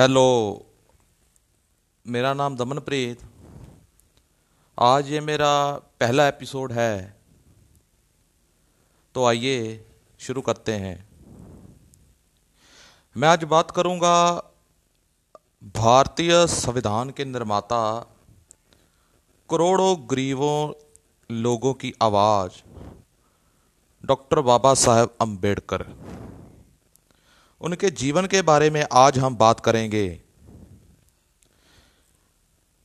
Hello, मेरा नाम दमनप्रीत। आज ये मेरा पहला एपिसोड है। तो आइए शुरू करते हैं। मैं आज बात करूँगा भारतीय संविधान के निर्माता, करोड़ों गरीबों लोगों की आवाज़, डॉक्टर बाबा साहेब अंबेडकर उनके जीवन के बारे में आज हम बात करेंगे।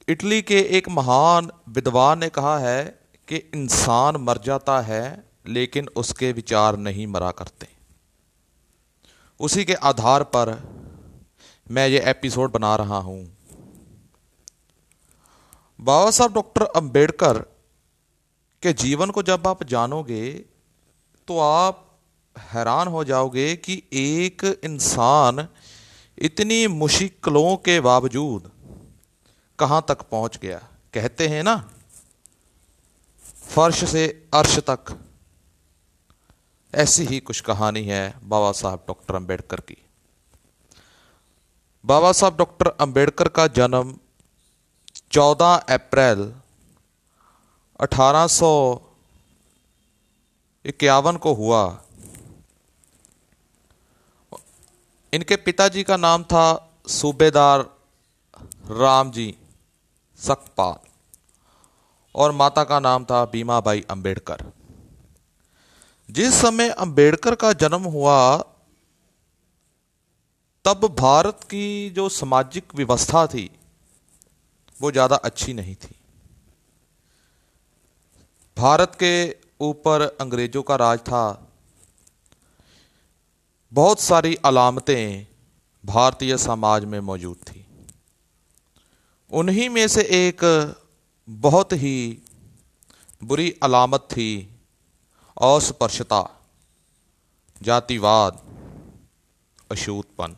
इटली के एक महान विद्वान ने कहा है कि इंसान मर जाता है, लेकिन उसके विचार नहीं मरा करते। उसी के आधार पर मैं ये एपिसोड बना रहा हूँ। बाबा साहब डॉक्टर अंबेडकर के जीवन को जब आप जानोगे तो आप हैरान हो जाओगे कि एक इंसान इतनी मुश्किलों के बावजूद कहाँ तक पहुँच गया। कहते हैं ना, फर्श से अर्श तक। ऐसी ही कुछ कहानी है बाबा साहब डॉक्टर अंबेडकर की। बाबा साहब डॉक्टर अंबेडकर का जन्म 14 अप्रैल अठारह इक्यावन को हुआ। इनके पिताजी का नाम था सूबेदार राम जी सकपाल और माता का नाम था बीमाबाई अंबेडकर। जिस समय अंबेडकर का जन्म हुआ, तब भारत की जो सामाजिक व्यवस्था थी, वो ज़्यादा अच्छी नहीं थी। भारत के ऊपर अंग्रेज़ों का राज था बहुत सारी अलामतें भारतीय समाज में मौजूद थी। उन्हीं में से एक बहुत ही बुरी अलामत थी अस्पर्शता जातिवाद अशूतपन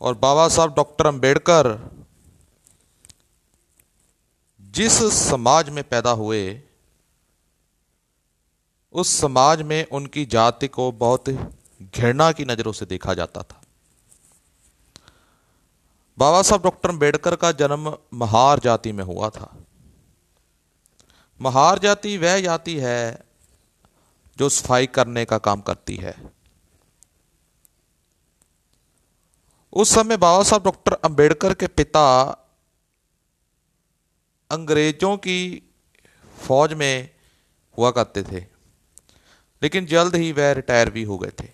और बाबा साहब डॉक्टर अंबेडकर जिस समाज में पैदा हुए उस समाज में उनकी जाति को बहुत घृणा की नज़रों से देखा जाता था। बाबा साहब डॉक्टर अंबेडकर का जन्म महार जाति में हुआ था। महार जाति वह जाति है जो सफ़ाई करने का काम करती है। उस समय बाबा साहब डॉक्टर अंबेडकर के पिता अंग्रेज़ों की फौज में हुआ करते थे। लेकिन जल्द ही वह रिटायर भी हो गए थे।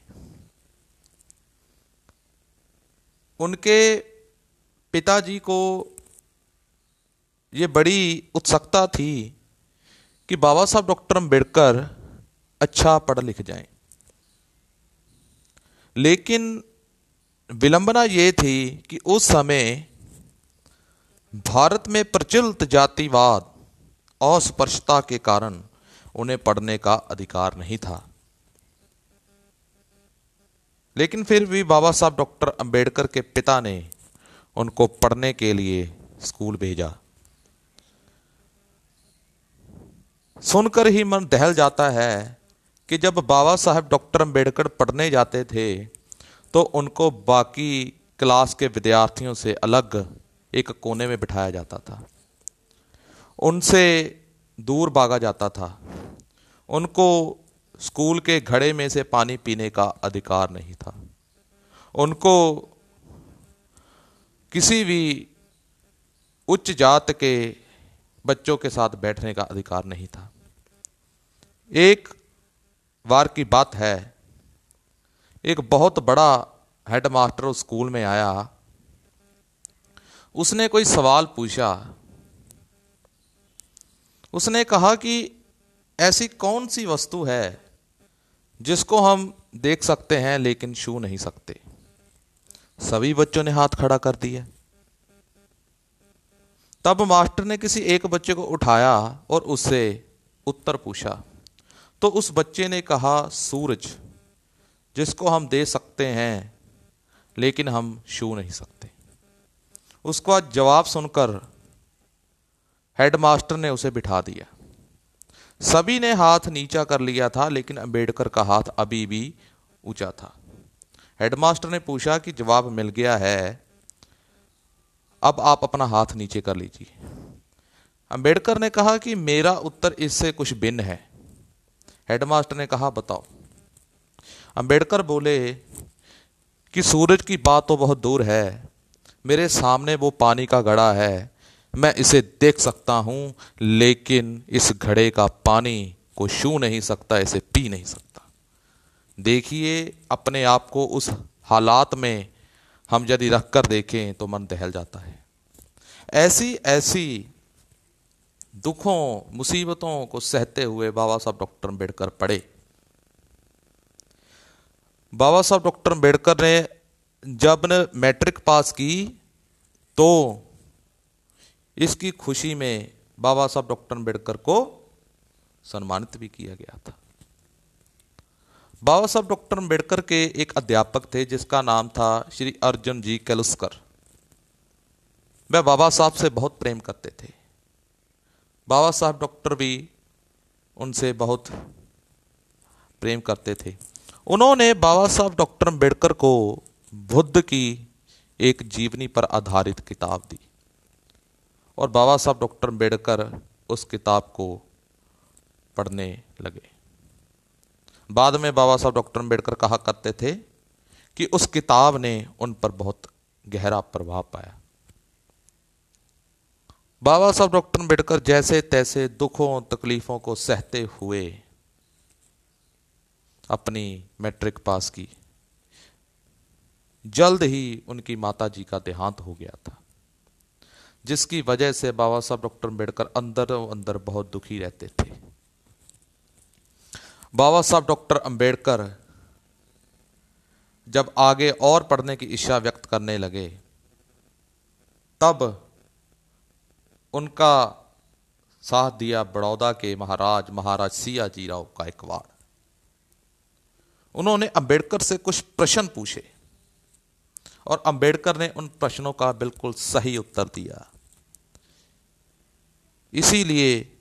उनके पिताजी को ये बड़ी उत्सुकता थी कि बाबा साहब डॉक्टर अंबेडकर अच्छा पढ़ लिख जाएँ। लेकिन विलंबना ये थी कि उस समय भारत में प्रचलित जातिवाद अस्पृश्यता के कारण उन्हें पढ़ने का अधिकार नहीं था। लेकिन फिर भी बाबा साहब डॉक्टर अंबेडकर के पिता ने उनको पढ़ने के लिए स्कूल भेजा। सुनकर ही मन दहल जाता है कि जब बाबा साहब डॉक्टर अंबेडकर पढ़ने जाते थे तो उनको बाकी क्लास के विद्यार्थियों से अलग एक कोने में बिठाया जाता था। उनसे दूर भागा जाता था। उनको स्कूल के घड़े में से पानी पीने का अधिकार नहीं था। उनको किसी भी उच्च जात के बच्चों के साथ बैठने का अधिकार नहीं था। एक बार की बात है, एक बहुत बड़ा हेडमास्टर उस स्कूल में आया। उसने कोई सवाल पूछा। उसने कहा कि ऐसी कौन सी वस्तु है जिसको हम देख सकते हैं लेकिन छू नहीं सकते? सभी बच्चों ने हाथ खड़ा कर दिया। तब मास्टर ने किसी एक बच्चे को उठाया और उससे उत्तर पूछा। तो उस बच्चे ने कहा, सूरज, जिसको हम दे सकते हैं, लेकिन हम छू नहीं सकते। उसका जवाब सुनकर हेडमास्टर ने उसे बिठा दिया। सभी ने हाथ नीचा कर लिया था, लेकिन अंबेडकर का हाथ अभी भी ऊँचा था। हेडमास्टर ने पूछा कि जवाब मिल गया है, अब आप अपना हाथ नीचे कर लीजिए। अंबेडकर ने कहा कि मेरा उत्तर इससे कुछ भिन्न है। हेडमास्टर ने कहा, बताओ। अंबेडकर बोले कि सूरज की बात तो बहुत दूर है, मेरे सामने वो पानी का घड़ा है मैं इसे देख सकता हूँ, लेकिन इस घड़े का पानी को छू नहीं सकता, इसे पी नहीं सकता। देखिए, अपने आप को उस हालात में हम यदि रख कर देखें तो मन दहल जाता है। ऐसी ऐसी दुखों, मुसीबतों को सहते हुए बाबा साहब डॉक्टर अंबेडकर पढ़े। बाबा साहब डॉक्टर अंबेडकर ने जब ने मैट्रिक पास की तो इसकी खुशी में बाबा साहब डॉक्टर अंबेडकर को सम्मानित भी किया गया था। बाबा साहब डॉक्टर अंबेडकर के एक अध्यापक थे, जिसका नाम था श्री अर्जुन जी कैलुस्कर। वह बाबा साहब से बहुत प्रेम करते थे। बाबा साहब डॉक्टर भी उनसे बहुत प्रेम करते थे। उन्होंने बाबा साहब डॉक्टर अंबेडकर को बुद्ध की एक जीवनी पर आधारित किताब दी। और बाबा साहब डॉक्टर अंबेडकर उस किताब को पढ़ने लगे। बाद में बाबा साहब डॉक्टर अंबेडकर कहा करते थे कि उस किताब ने उन पर बहुत गहरा प्रभाव पाया। बाबा साहब डॉक्टर अंबेडकर जैसे तैसे दुखों, तकलीफों को सहते हुए अपनी मैट्रिक पास की। जल्द ही उनकी माता जी का देहांत हो गया था। जिसकी वजह से बाबा साहब डॉक्टर अंबेडकर अंदर अंदर बहुत दुखी रहते थे। बाबा साहब डॉक्टर अंबेडकर जब आगे और पढ़ने की इच्छा व्यक्त करने लगे, तब उनका साथ दिया बड़ौदा के महाराज महाराज सिया जी राव का गायकवाड़ उन्होंने अंबेडकर से कुछ प्रश्न पूछे और अंबेडकर ने उन प्रश्नों का बिल्कुल सही उत्तर दिया। इसीलिए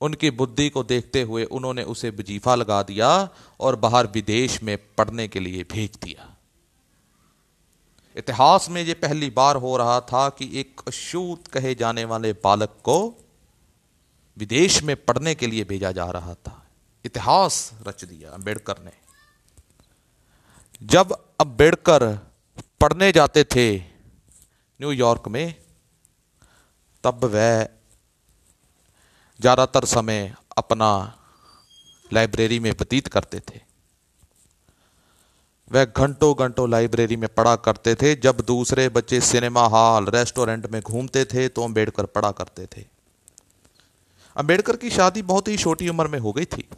उनकी बुद्धि को देखते हुए उन्होंने उसे वजीफा लगा दिया और बाहर विदेश में पढ़ने के लिए भेज दिया। इतिहास में यह पहली बार हो रहा था कि एक अशूत कहे जाने वाले बालक को विदेश में पढ़ने के लिए भेजा जा रहा था। इतिहास रच दिया अंबेडकर ने। जब अंबेडकर पढ़ने जाते थे न्यूयॉर्क में तब वह ज़्यादातर समय अपना लाइब्रेरी में व्यतीत करते थे। वह घंटों घंटों लाइब्रेरी में पढ़ा करते थे। जब दूसरे बच्चे सिनेमा हॉल, रेस्टोरेंट में घूमते थे तो अंबेडकर पढ़ा करते थे। अंबेडकर की शादी बहुत ही छोटी उम्र में हो गई थी।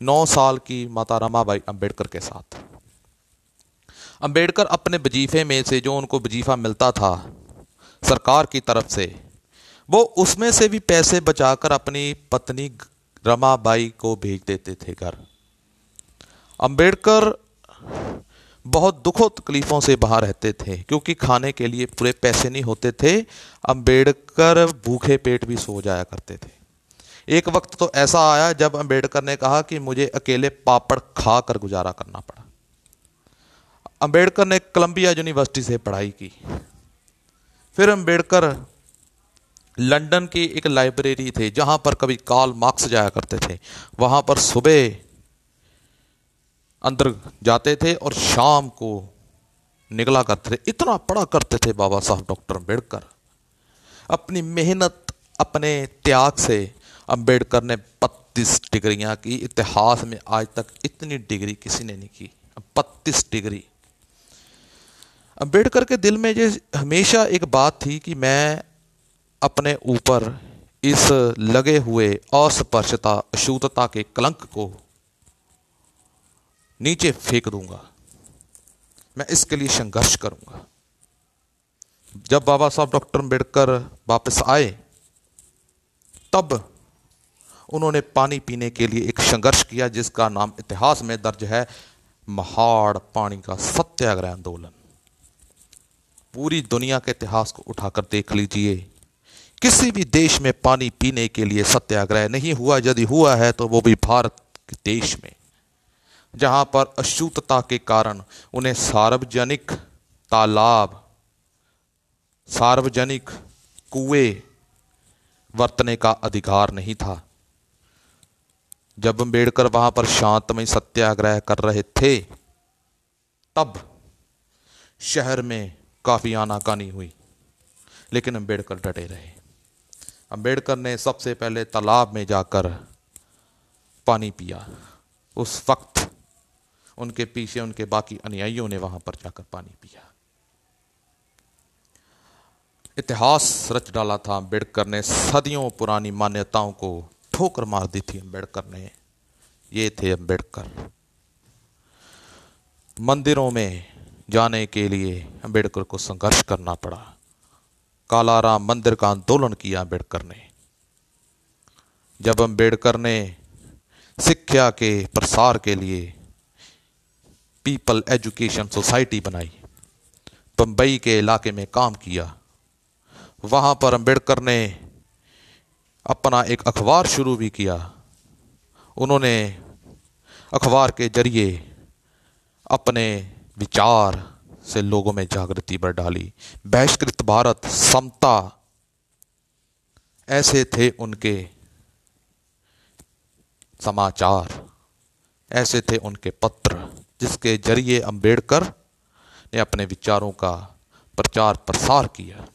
नौ साल की माता रमाबाई अंबेडकर के साथ। अंबेडकर अपने वजीफे में से जो उनको वजीफा मिलता था सरकार की तरफ़ से, वो उसमें से भी पैसे बचाकर अपनी पत्नी रमाबाई को भेज देते थे घर। अंबेडकर बहुत दुखों तकलीफ़ों से बाहर रहते थे, क्योंकि खाने के लिए पूरे पैसे नहीं होते थे। अंबेडकर भूखे पेट भी सो जाया करते थे। एक वक्त तो ऐसा आया जब अंबेडकर ने कहा कि मुझे अकेले पापड़ खा कर गुजारा करना पड़ा। अंबेडकर ने कोलंबिया यूनिवर्सिटी से पढ़ाई की। फिर अंबेडकर लंदन की एक लाइब्रेरी थी, जहाँ पर कभी काल मार्क्स जाया करते थे। वहाँ पर सुबह अंदर जाते थे और शाम को निकला करते थे। इतना पढ़ा करते थे बाबा साहब डॉक्टर अंबेडकर अपनी मेहनत, अपने त्याग से अंबेडकर ने बत्तीस डिग्रियाँ की। इतिहास में आज तक इतनी डिग्री किसी ने नहीं की। बत्तीस डिग्री। अंबेडकर के दिल में ये हमेशा एक बात थी कि मैं अपने ऊपर इस लगे हुए अस्पर्शता अशुद्धता के कलंक को नीचे फेंक दूँगा। मैं इसके लिए संघर्ष करूँगा। जब बाबा साहब डॉक्टर अंबेडकर वापस आए, तब उन्होंने पानी पीने के लिए एक संघर्ष किया, जिसका नाम इतिहास में दर्ज है, महाड़ पानी का सत्याग्रह आंदोलन। पूरी दुनिया के इतिहास को उठाकर देख लीजिए। किसी भी देश में पानी पीने के लिए सत्याग्रह नहीं हुआ, यदि हुआ है तो वो भी भारत के देश में। जहाँ पर अशुद्धता के कारण उन्हें सार्वजनिक तालाब, सार्वजनिक कुएँ वर्तने का अधिकार नहीं था। जब अंबेडकर वहाँ पर शांतमय सत्याग्रह कर रहे थे, तब शहर में काफ़ी आनाकानी हुई। लेकिन अंबेडकर डटे रहे। अंबेडकर ने सबसे पहले तालाब में जाकर पानी पिया। उस वक्त उनके पीछे उनके बाकी अनुयायियों ने वहाँ पर जाकर पानी पिया। इतिहास रच डाला था अंबेडकर ने। सदियों पुरानी मान्यताओं को ठोकर मार दी थी अंबेडकर ने। ये थे अंबेडकर मंदिरों में जाने के लिए अंबेडकर को संघर्ष करना पड़ा। कालाराम मंदिर का आंदोलन किया अंबेडकर ने। जब अंबेडकर ने शिक्षा के प्रसार के लिए पीपल एजुकेशन सोसाइटी बनाई बम्बई के इलाके में काम किया, वहाँ पर अंबेडकर ने अपना एक अखबार शुरू भी किया। उन्होंने अखबार के ज़रिए अपने विचार से लोगों में जागृति बढ़ डाली। बहिष्कृत भारत, समता। ऐसे थे उनके समाचार। ऐसे थे उनके पत्र, जिसके ज़रिए अंबेडकर ने अपने विचारों का प्रचार प्रसार किया।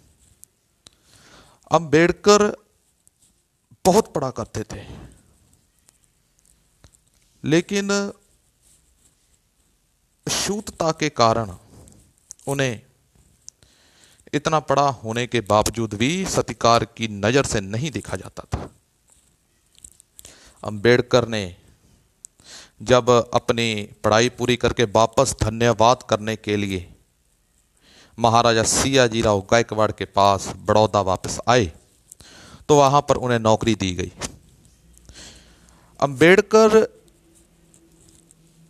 अंबेडकर बहुत पढ़ा करते थे। लेकिन शूतता के कारण उन्हें इतना पढ़ा होने के बावजूद भी सतिकार की नज़र से नहीं देखा जाता था। अंबेडकर ने जब अपनी पढ़ाई पूरी करके वापस धन्यवाद करने के लिए महाराजा सियाजी राव गायकवाड़ के पास बड़ौदा वापस आए तो वहाँ पर उन्हें नौकरी दी गई। अंबेडकर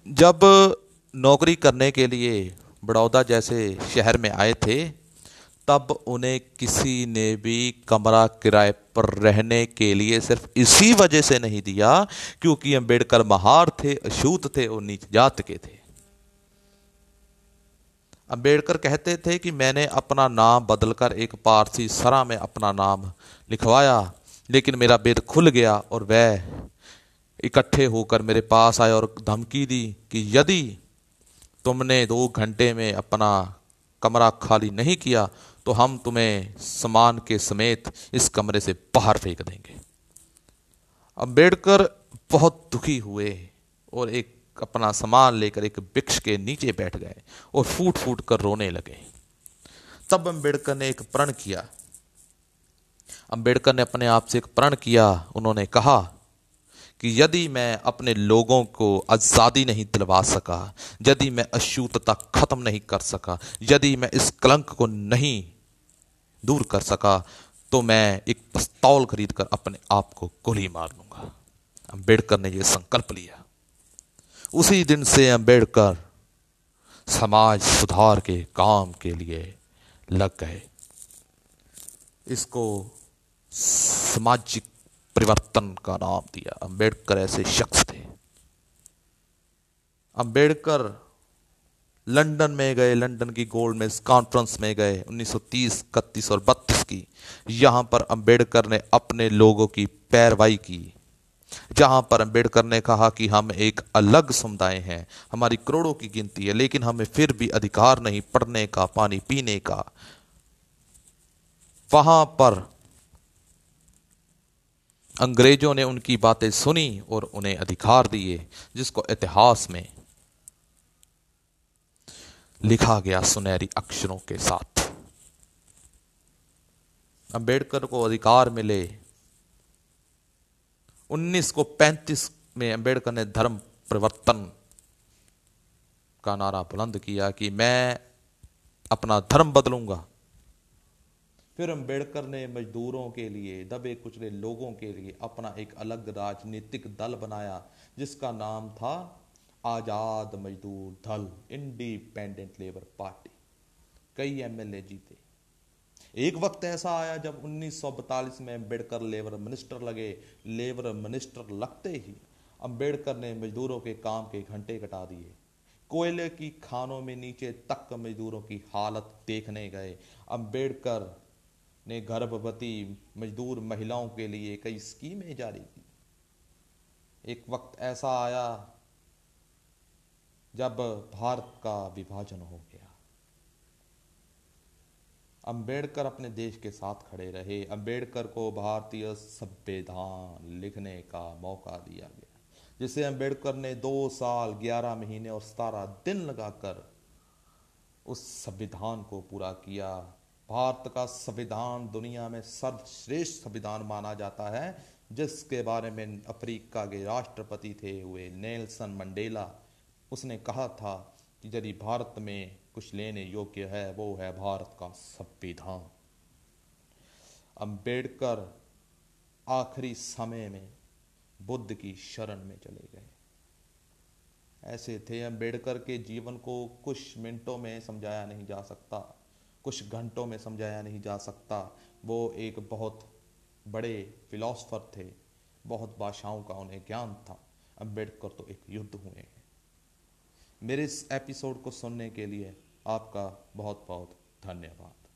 जब नौकरी करने के लिए बड़ौदा जैसे शहर में आए थे, तब उन्हें किसी ने भी कमरा किराए पर रहने के लिए सिर्फ़ इसी वजह से नहीं दिया क्योंकि अंबेडकर महार थे, अछूत थे और नीच जात के थे। अंबेडकर कहते थे कि मैंने अपना नाम बदलकर एक पारसी सरा में अपना नाम लिखवाया, लेकिन मेरा वेद खुल गया और वह इकट्ठे होकर मेरे पास आए और धमकी दी कि यदि तुमने दो घंटे में अपना कमरा खाली नहीं किया तो हम तुम्हें समान के समेत इस कमरे से बाहर फेंक देंगे। अंबेडकर बहुत दुखी हुए और एक अपना सामान लेकर एक वृक्ष के नीचे बैठ गए और फूट फूट कर रोने लगे। तब अंबेडकर ने एक प्रण किया। अंबेडकर ने अपने आप से एक प्रण किया। उन्होंने कहा कि यदि मैं अपने लोगों को आज़ादी नहीं दिलवा सका, यदि मैं अशुद्धता खत्म नहीं कर सका, यदि मैं इस कलंक को नहीं दूर कर सका तो मैं एक पिस्तौल खरीद कर अपने आप को गोली मार लूँगा अंबेडकर ने यह संकल्प लिया। उसी दिन से अंबेडकर समाज सुधार के काम के लिए लग गए। इसको सामाजिक परिवर्तन का नाम दिया। अंबेडकर ऐसे शख्स थे। अंबेडकर लंदन में गए, लंदन की गोल्ड में कॉन्फ्रेंस में गए 1930 इकतीस और बत्तीस की। यहाँ पर अंबेडकर ने अपने लोगों की पैरवाई की। जहाँ पर अंबेडकर ने कहा कि हम एक अलग समुदाय हैं, हमारी करोड़ों की गिनती है, लेकिन हमें फिर भी अधिकार नहीं पढ़ने का, पानी पीने का। वहाँ पर अंग्रेज़ों ने उनकी बातें सुनी और उन्हें अधिकार दिए, जिसको इतिहास में लिखा गया सुनहरी अक्षरों के साथ। अंबेडकर को अधिकार मिले। 19 को 35 में अंबेडकर ने धर्म परिवर्तन का नारा बुलंद किया कि मैं अपना धर्म बदलूँगा। फिर अंबेडकर ने मजदूरों के लिए, दबे कुचले लोगों के लिए अपना एक अलग राजनीतिक दल बनाया, जिसका नाम था आज़ाद मजदूर दल इंडिपेंडेंट लेबर पार्टी कई एमएलए जीते। एक वक्त ऐसा आया जब उन्नीस में अंबेडकर लेबर मिनिस्टर लगे, लेबर मिनिस्टर लगते ही अंबेडकर ने मजदूरों के काम के घंटे कटा दिए। कोयले की खानों में नीचे तक मजदूरों की हालत देखने गए। अंबेडकर ने गर्भवती मजदूर महिलाओं के लिए कई स्कीमें जारी की। एक वक्त ऐसा आया जब भारत का विभाजन हो गया। अंबेडकर अपने देश के साथ खड़े रहे। अंबेडकर को भारतीय संविधान लिखने का मौका दिया गया, जिसे अंबेडकर ने दो साल, ग्यारह महीने और सतारह दिन लगाकर उस संविधान को पूरा किया। भारत का संविधान दुनिया में सर्वश्रेष्ठ संविधान माना जाता है, जिसके बारे में अफ्रीका के राष्ट्रपति थे हुए नेल्सन मंडेला। उसने कहा था कि यदि भारत में कुछ लेने योग्य है, वो है भारत का संविधान। अंबेडकर आखिरी समय में बुद्ध की शरण में चले गए। ऐसे थे अंबेडकर के जीवन को कुछ मिनटों में समझाया नहीं जा सकता। कुछ घंटों में समझाया नहीं जा सकता। वो एक बहुत बड़े फिलोसफर थे। बहुत भाषाओं का उन्हें ज्ञान था। अंबेडकर तो एक युद्ध हुए हैं। मेरे इस एपिसोड को सुनने के लिए आपका बहुत बहुत धन्यवाद।